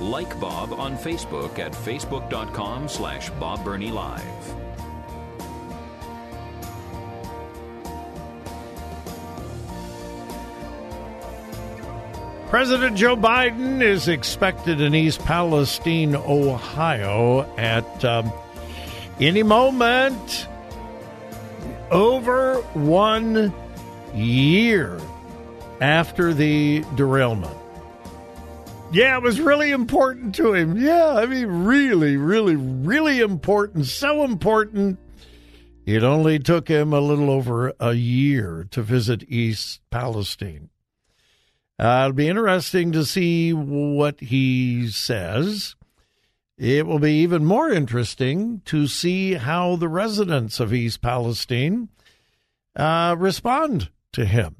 Like Bob on Facebook at facebook.com slash Bob Burney Live. President Joe Biden is expected in East Palestine, Ohio, at um, any moment over one year after the derailment. Yeah, it was really important to him. Yeah, I mean, really, really, really important. So important. It only took him a little over a year to visit East Palestine. Uh, it'll be interesting to see what he says. It will be even more interesting to see how the residents of East Palestine uh, respond to him.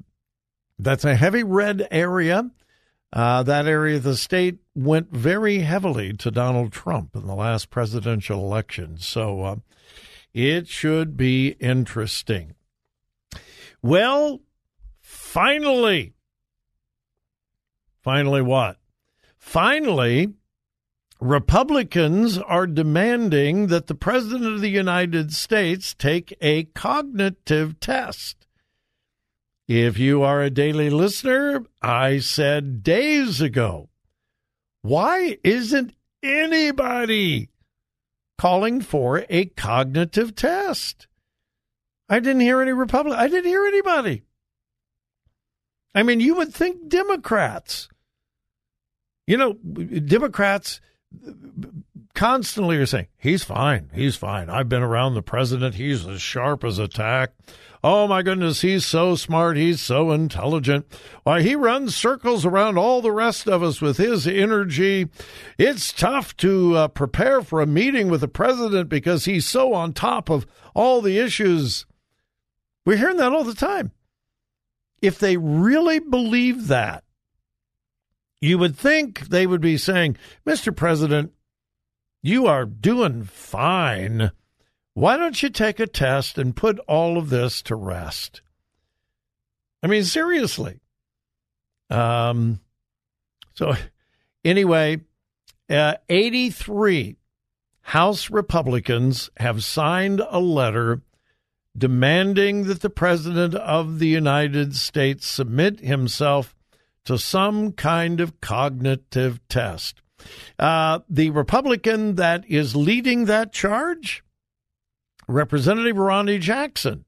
That's a heavy red area. Uh, that area of the state went very heavily to Donald Trump in the last presidential election. So uh, it should be interesting. Well, finally, finally, what? Finally, Republicans are demanding that the President of the United States take a cognitive test. If you are a daily listener, I said days ago, why isn't anybody calling for a cognitive test? I didn't hear any Republican. I didn't hear anybody. I mean, you would think Democrats. You know, Democrats constantly are saying, he's fine. He's fine. I've been around the president. He's as sharp as a tack. Oh my goodness, he's so smart. He's so intelligent. Why, he runs circles around all the rest of us with his energy. It's tough to uh, prepare for a meeting with the president because he's so on top of all the issues. We're hearing that all the time. If they really believe that, you would think they would be saying, Mr. President, you are doing fine. Why don't you take a test and put all of this to rest? I mean, seriously. Um, so, anyway, uh, 83 House Republicans have signed a letter demanding that the President of the United States submit himself to some kind of cognitive test. Uh, the Republican that is leading that charge, Representative Ronny Jackson.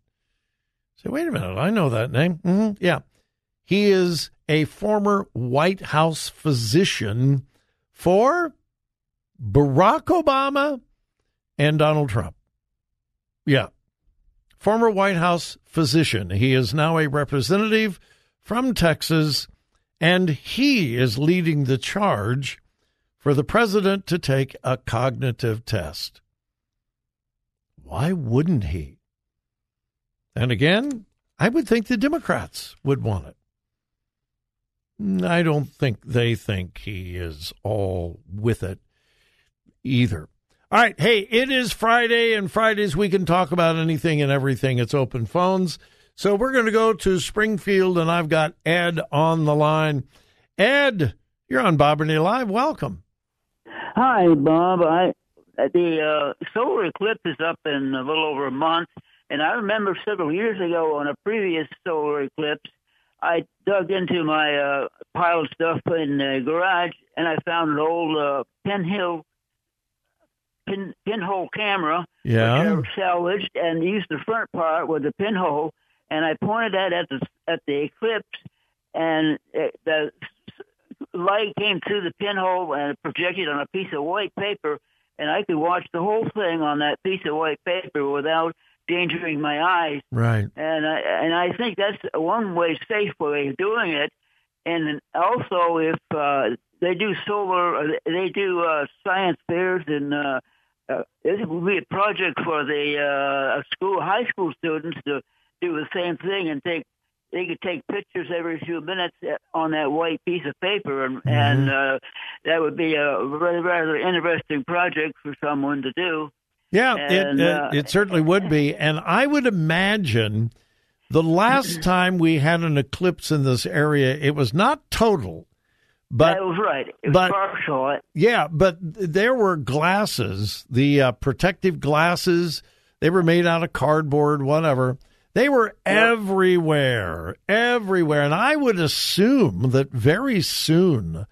Say, wait a minute, I know that name. Mm-hmm. Yeah. He is a former White House physician for Barack Obama and Donald Trump. Yeah. Former White House physician. He is now a representative from Texas, and he is leading the charge for the president to take a cognitive test. Why wouldn't he? And again, I would think the Democrats would want it. I don't think they think he is all with it either. All right. Hey, it is Friday, and Fridays we can talk about anything and everything. It's open phones. So we're going to go to Springfield, and I've got Ed on the line. Ed, you're on Bob Live. Welcome. Hi, Bob. I the uh, solar eclipse is up in a little over a month, and I remember several years ago on a previous solar eclipse, I dug into my uh, pile of stuff in the garage, and I found an old uh, pinhole pin, pinhole camera, yeah, which I salvaged, and used the front part with the pinhole, and I pointed that at the at the eclipse, and it, the light came through the pinhole and projected on a piece of white paper, and I could watch the whole thing on that piece of white paper without endangering my eyes. Right. And I and I think that's one way safe way of doing it. And also, if uh, they do solar, uh, they do uh, science fairs, and uh, uh, it would be a project for the uh, school, high school students to do the same thing and take. They could take pictures every few minutes uh, on that white piece of paper, and, Mm-hmm. and uh, that would be a rather, rather interesting project for someone to do. Yeah, And, it, uh, it, it certainly would be. And I would imagine the last time we had an eclipse in this area, it was not total, but that was right. It was but- partial. yeah, but there were glasses, the uh, protective glasses. They were made out of cardboard, whatever. They were everywhere, everywhere. And I would assume that very soon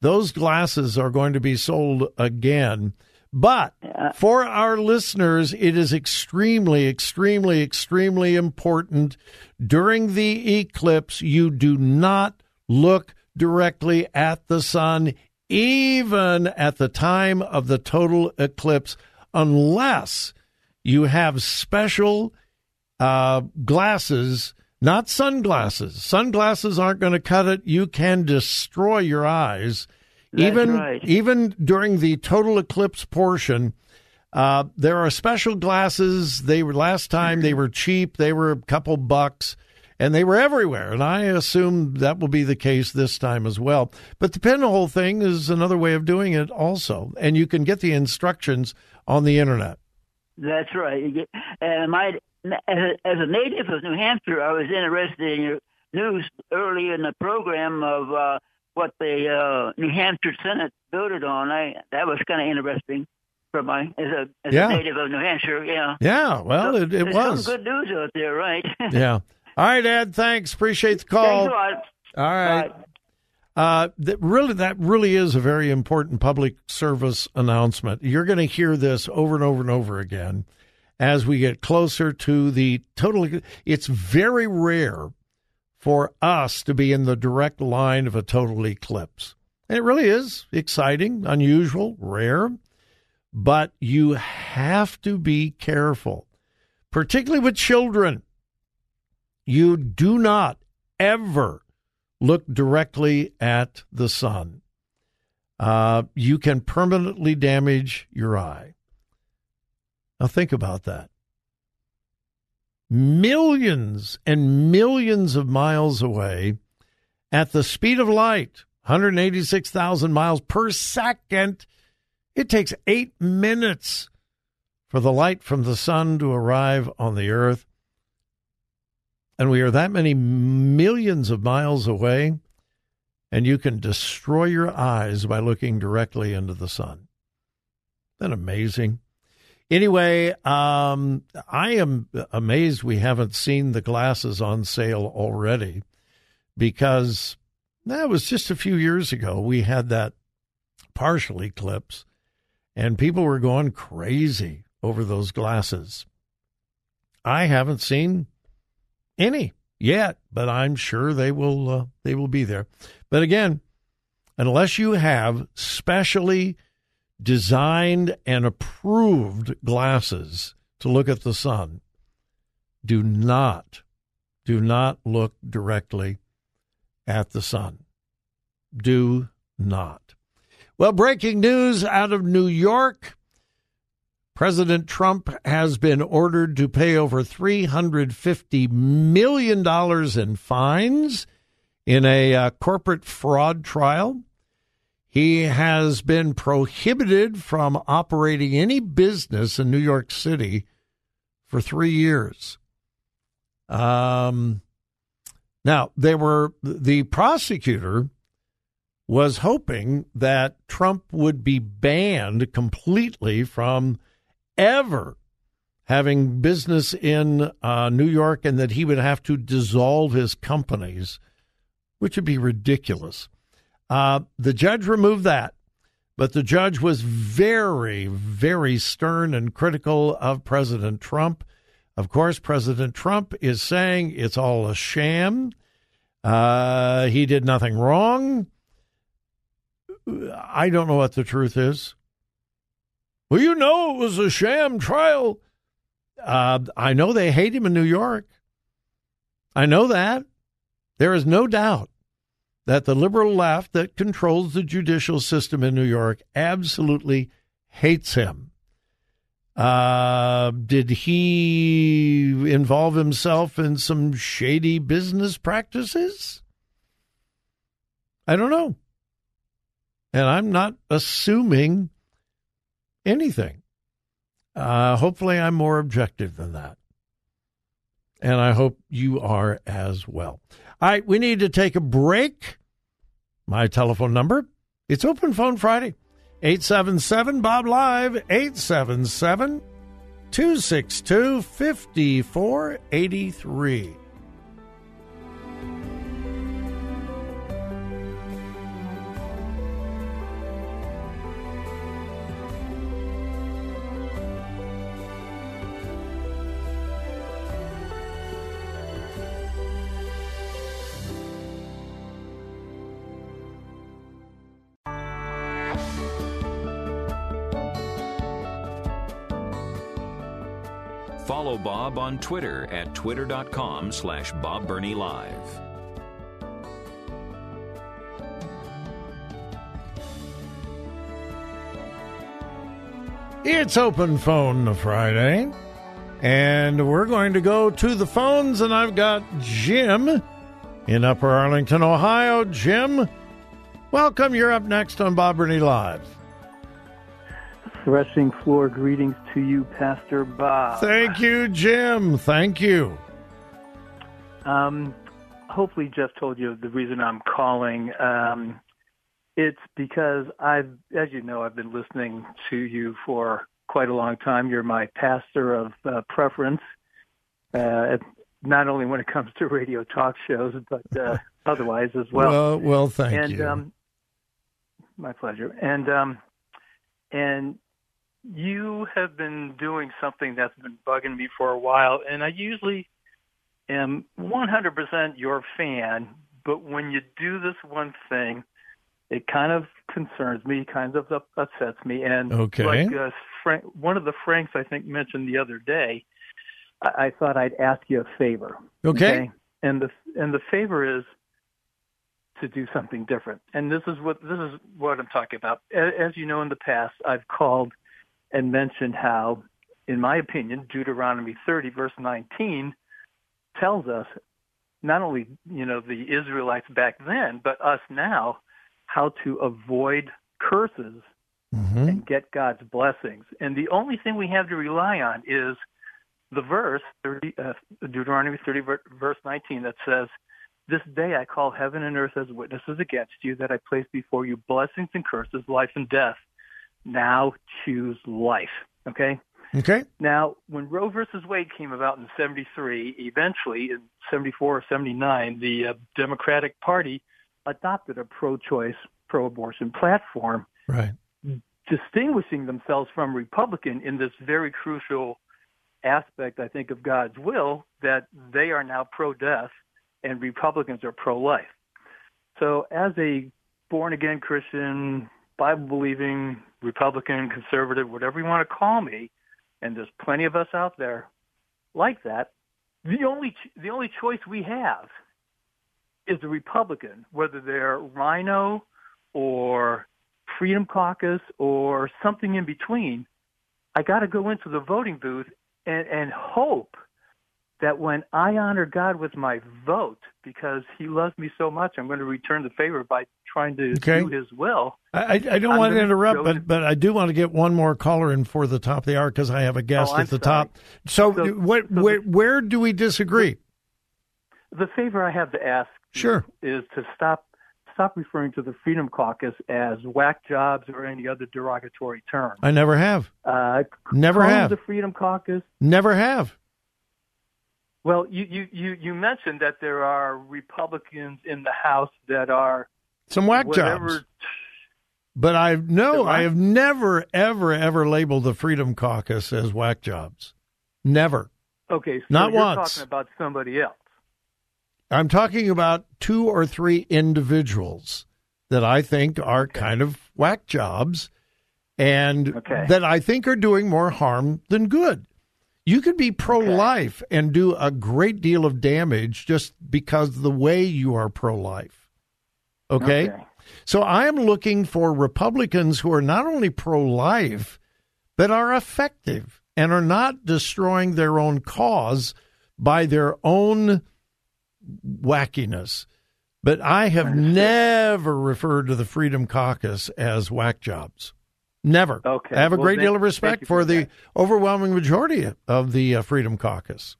those glasses are going to be sold again. But for our listeners, it is extremely, extremely, extremely important during the eclipse, you do not look directly at the sun, even at the time of the total eclipse, unless you have special uh, glasses, not sunglasses. Sunglasses aren't going to cut it. You can destroy your eyes. That's even right. even during the total eclipse portion, uh, there are special glasses. They were last time they were cheap. They were a couple bucks, and they were everywhere. And I assume that will be the case this time as well. But the pinhole thing is another way of doing it, also, and you can get the instructions on the internet. That's right. And my as a, as a native of New Hampshire, I was interested in your news early in the program of uh, what the uh, New Hampshire Senate voted on. I that was kind of interesting for my as a as Yeah. a native of New Hampshire. Yeah. Yeah, well, it, it was. some good news out there, right? Yeah. All right, Ed. Thanks. Appreciate the call. Thanks a lot. All right. Bye. Uh, that really, that really is a very important public service announcement. You're going to hear this over and over and over again as we get closer to the total. It's very rare for us to be in the direct line of a total eclipse. And it really is exciting, unusual, rare, but you have to be careful, particularly with children. You do not ever look directly at the sun. Uh, you can permanently damage your eye. Now, think about that. Millions and millions of miles away at the speed of light, 186,000 miles per second, it takes eight minutes for the light from the sun to arrive on the earth. And we are that many millions of miles away, and you can destroy your eyes by looking directly into the sun. Isn't that amazing? Anyway, um, I am amazed we haven't seen the glasses on sale already because that was just a few years ago. We had that partial eclipse, and people were going crazy over those glasses. I haven't seen any yet, but I'm sure they will uh, they will be there. But again, unless you have specially designed and approved glasses to look at the sun, do not do not look directly at the sun. Do not. Well, breaking news out of New York. President Trump has been ordered to pay over $350 million in fines in a uh, corporate fraud trial. He has been prohibited from operating any business in New York City for three years. Um, now, they were the prosecutor was hoping that Trump would be banned completely from ever having business in uh, New York and that he would have to dissolve his companies, which would be ridiculous. Uh, the judge removed that, but the judge was very, very stern and critical of President Trump. Of course, President Trump is saying it's all a sham. Uh, he did nothing wrong. I don't know what the truth is. Well, you know it was a sham trial. Uh, I know they hate him in New York. I know that. There is no doubt that the liberal left that controls the judicial system in New York absolutely hates him. Uh, did he involve himself in some shady business practices? I don't know. And I'm not assuming anything. Uh, hopefully, I'm more objective than that. And I hope you are as well. All right, we need to take a break. My telephone number, it's Open Phone Friday. 877 Bob Live, 877 262 5483. Follow Bob on Twitter at twitter.com slash Bob Burney Live. It's Open Phone Friday, and we're going to go to the phones, and I've got Jim in Upper Arlington, Ohio. Jim, welcome. You're up next on Bob Burney Live. Threshing floor greetings to you, Pastor Bob. Thank you, Jim. Thank you. Um, hopefully, Jeff told you the reason I'm calling. Um, it's because I've, as you know, I've been listening to you for quite a long time. You're my pastor of uh, preference, uh, not only when it comes to radio talk shows, but uh, otherwise as well. Well, well thank and, you. Um, my pleasure. And um, and you have been doing something that's been bugging me for a while, and I usually am 100% your fan, but when you do this one thing, it kind of concerns me, kind of upsets me. And Okay. like uh, Frank, one of the Franks I think mentioned the other day, I, I thought I'd ask you a favor. Okay. And the and the favor is to do something different. And this is what this is what I'm talking about. A- As you know, in the past, I've called and mentioned how, in my opinion, Deuteronomy 30 verse 19 tells us not only you know the Israelites back then, but us now, how to avoid curses Mhm. and get God's blessings. And the only thing we have to rely on is the verse, 30, uh, Deuteronomy 30, verse 19, that says, This day I call heaven and earth as witnesses against you that I place before you blessings and curses, life and death. Now choose life. Okay? Okay. Now, when Roe versus Wade came about in 73, eventually in 74 or 79, the uh, Democratic Party adopted a pro-choice, pro-abortion platform Right. distinguishing themselves from Republican in this very crucial aspect, I think, of God's will that they are now pro-death and Republicans are pro-life. So as a born-again Christian, Bible-believing Republican, conservative, whatever you want to call me, and there's plenty of us out there like that, the only the only choice we have is the Republican, whether they're RINO or Freedom Caucus or something in between, I got to go into the voting booth and, and hope that when I honor God with my vote, because He loves me so much, I'm going to return the favor by trying to Okay. do His will. I, I don't I'm want to interrupt, but but I do want to get one more caller in for the top of the hour because I have a guest Oh, at the sorry. top. So, So- what, so where, the- where do we disagree? The favor I have to ask Sure. is to stop stop referring to the Freedom Caucus as whack jobs or any other derogatory term. I never have. Uh, Never have. the Freedom Caucus. Never have. Well, you, you, you, you mentioned that there are Republicans in the House that are Some whack whatever. jobs. But I what? I have never, ever, ever labeled the Freedom Caucus as whack jobs. Never. Okay, so Not you're once. talking about somebody else. I'm talking about two or three individuals that I think are kind of whack jobs. and Okay. that I think are doing more harm than good. You could be pro life and do a great deal of damage just because the way you are pro life. Okay? Okay. So I am looking for Republicans who are not only pro life, but are effective and are not destroying their own cause by their own wackiness. But I have never referred to the Freedom Caucus as whack jobs. Never. Okay. I have a Well, great thank- deal of respect for for the overwhelming majority of the uh, Freedom Caucus.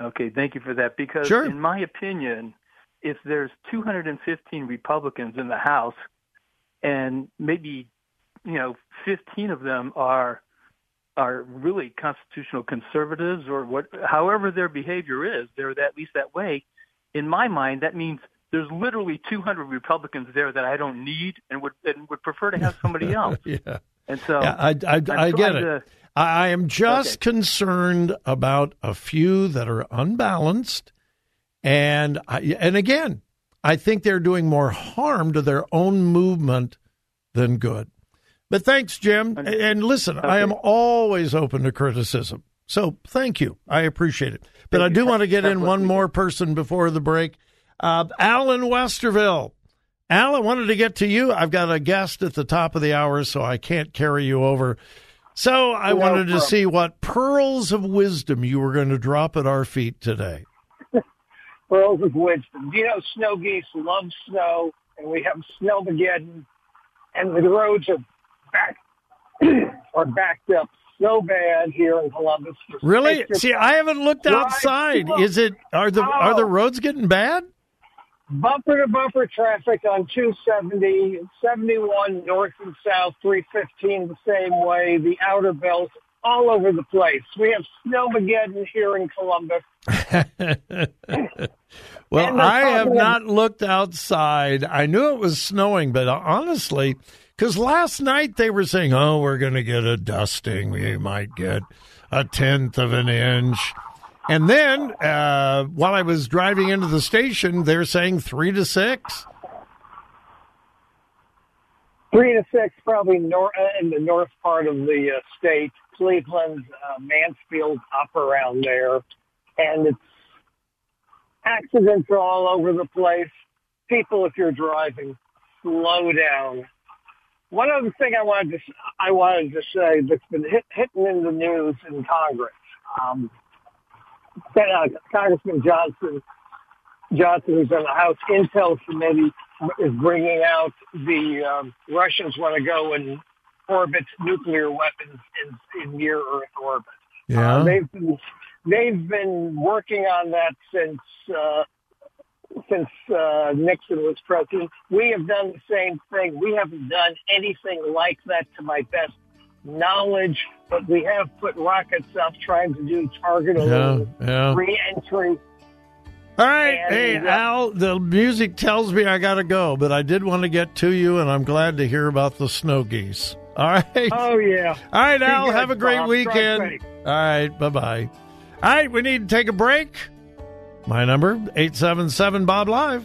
Okay, thank you for that. Because Sure. in my opinion, if there's 215 Republicans in the House, and maybe you know 15 of them are are really constitutional conservatives, or what, however their behavior is, they're at least that way. In my mind, that means there's literally 200 Republicans there that I don't need and would and would prefer to have somebody else. yeah. And so Yeah, I, I, I get it. to- I am just Okay. concerned about a few that are unbalanced, and I, and again, I think they're doing more harm to their own movement than good. But thanks, Jim. And- And listen, I am always open to criticism. So thank you. I appreciate it. But I do want to get in one more person before the break. Uh, Alan Westerville. Alan, wanted to get to you. I've got a guest at the top of the hour, so I can't carry you over. So I wanted to see what pearls of wisdom you were going to drop at our feet today. pearls of wisdom. You know, snow geese love snow, and we have snowmageddon, and the roads are back are backed up so bad here in Columbus. Really? See, I haven't looked outside. Is it are the are the roads getting bad? Bumper to bumper traffic on 270, 71 north and south, 315 the same way, the outer belt, all over the place. We have snowmageddon here in Columbus. Well, I have not looked outside. I knew it was snowing, but honestly, because last night they were saying, "Oh, we're going to get a dusting. We might get a tenth of an inch." And then, uh, while I was driving into the station, they're saying three to six. Three to six, probably nor- uh, in the north part of the uh, state, Cleveland, uh, Mansfield, up around there, and it's accidents are all over the place. People, if you're driving, slow down. One other thing I wanted to I wanted to say that's been hit, hitting in the news in Congress. Um, uh, Congressman Johnson Johnson, who's on the House Intel Committee, is bringing out the um, Russians want to go and orbit nuclear weapons in, in near Earth orbit. Uh, they've been they've been working on that since uh, since uh, Nixon was president. We have done the same thing. We haven't done anything like that to my best knowledge, but we have put rockets up trying to do targeted Yeah, yeah. re-entry. All right, And, hey uh, Al, the music tells me I got to go, but I did want to get to you, and I'm glad to hear about the snow geese. All right. Oh yeah. All right, Al, good, have a great Bob. Weekend. All right, bye bye. All right, we need to take a break. My number, 877 Bob Live.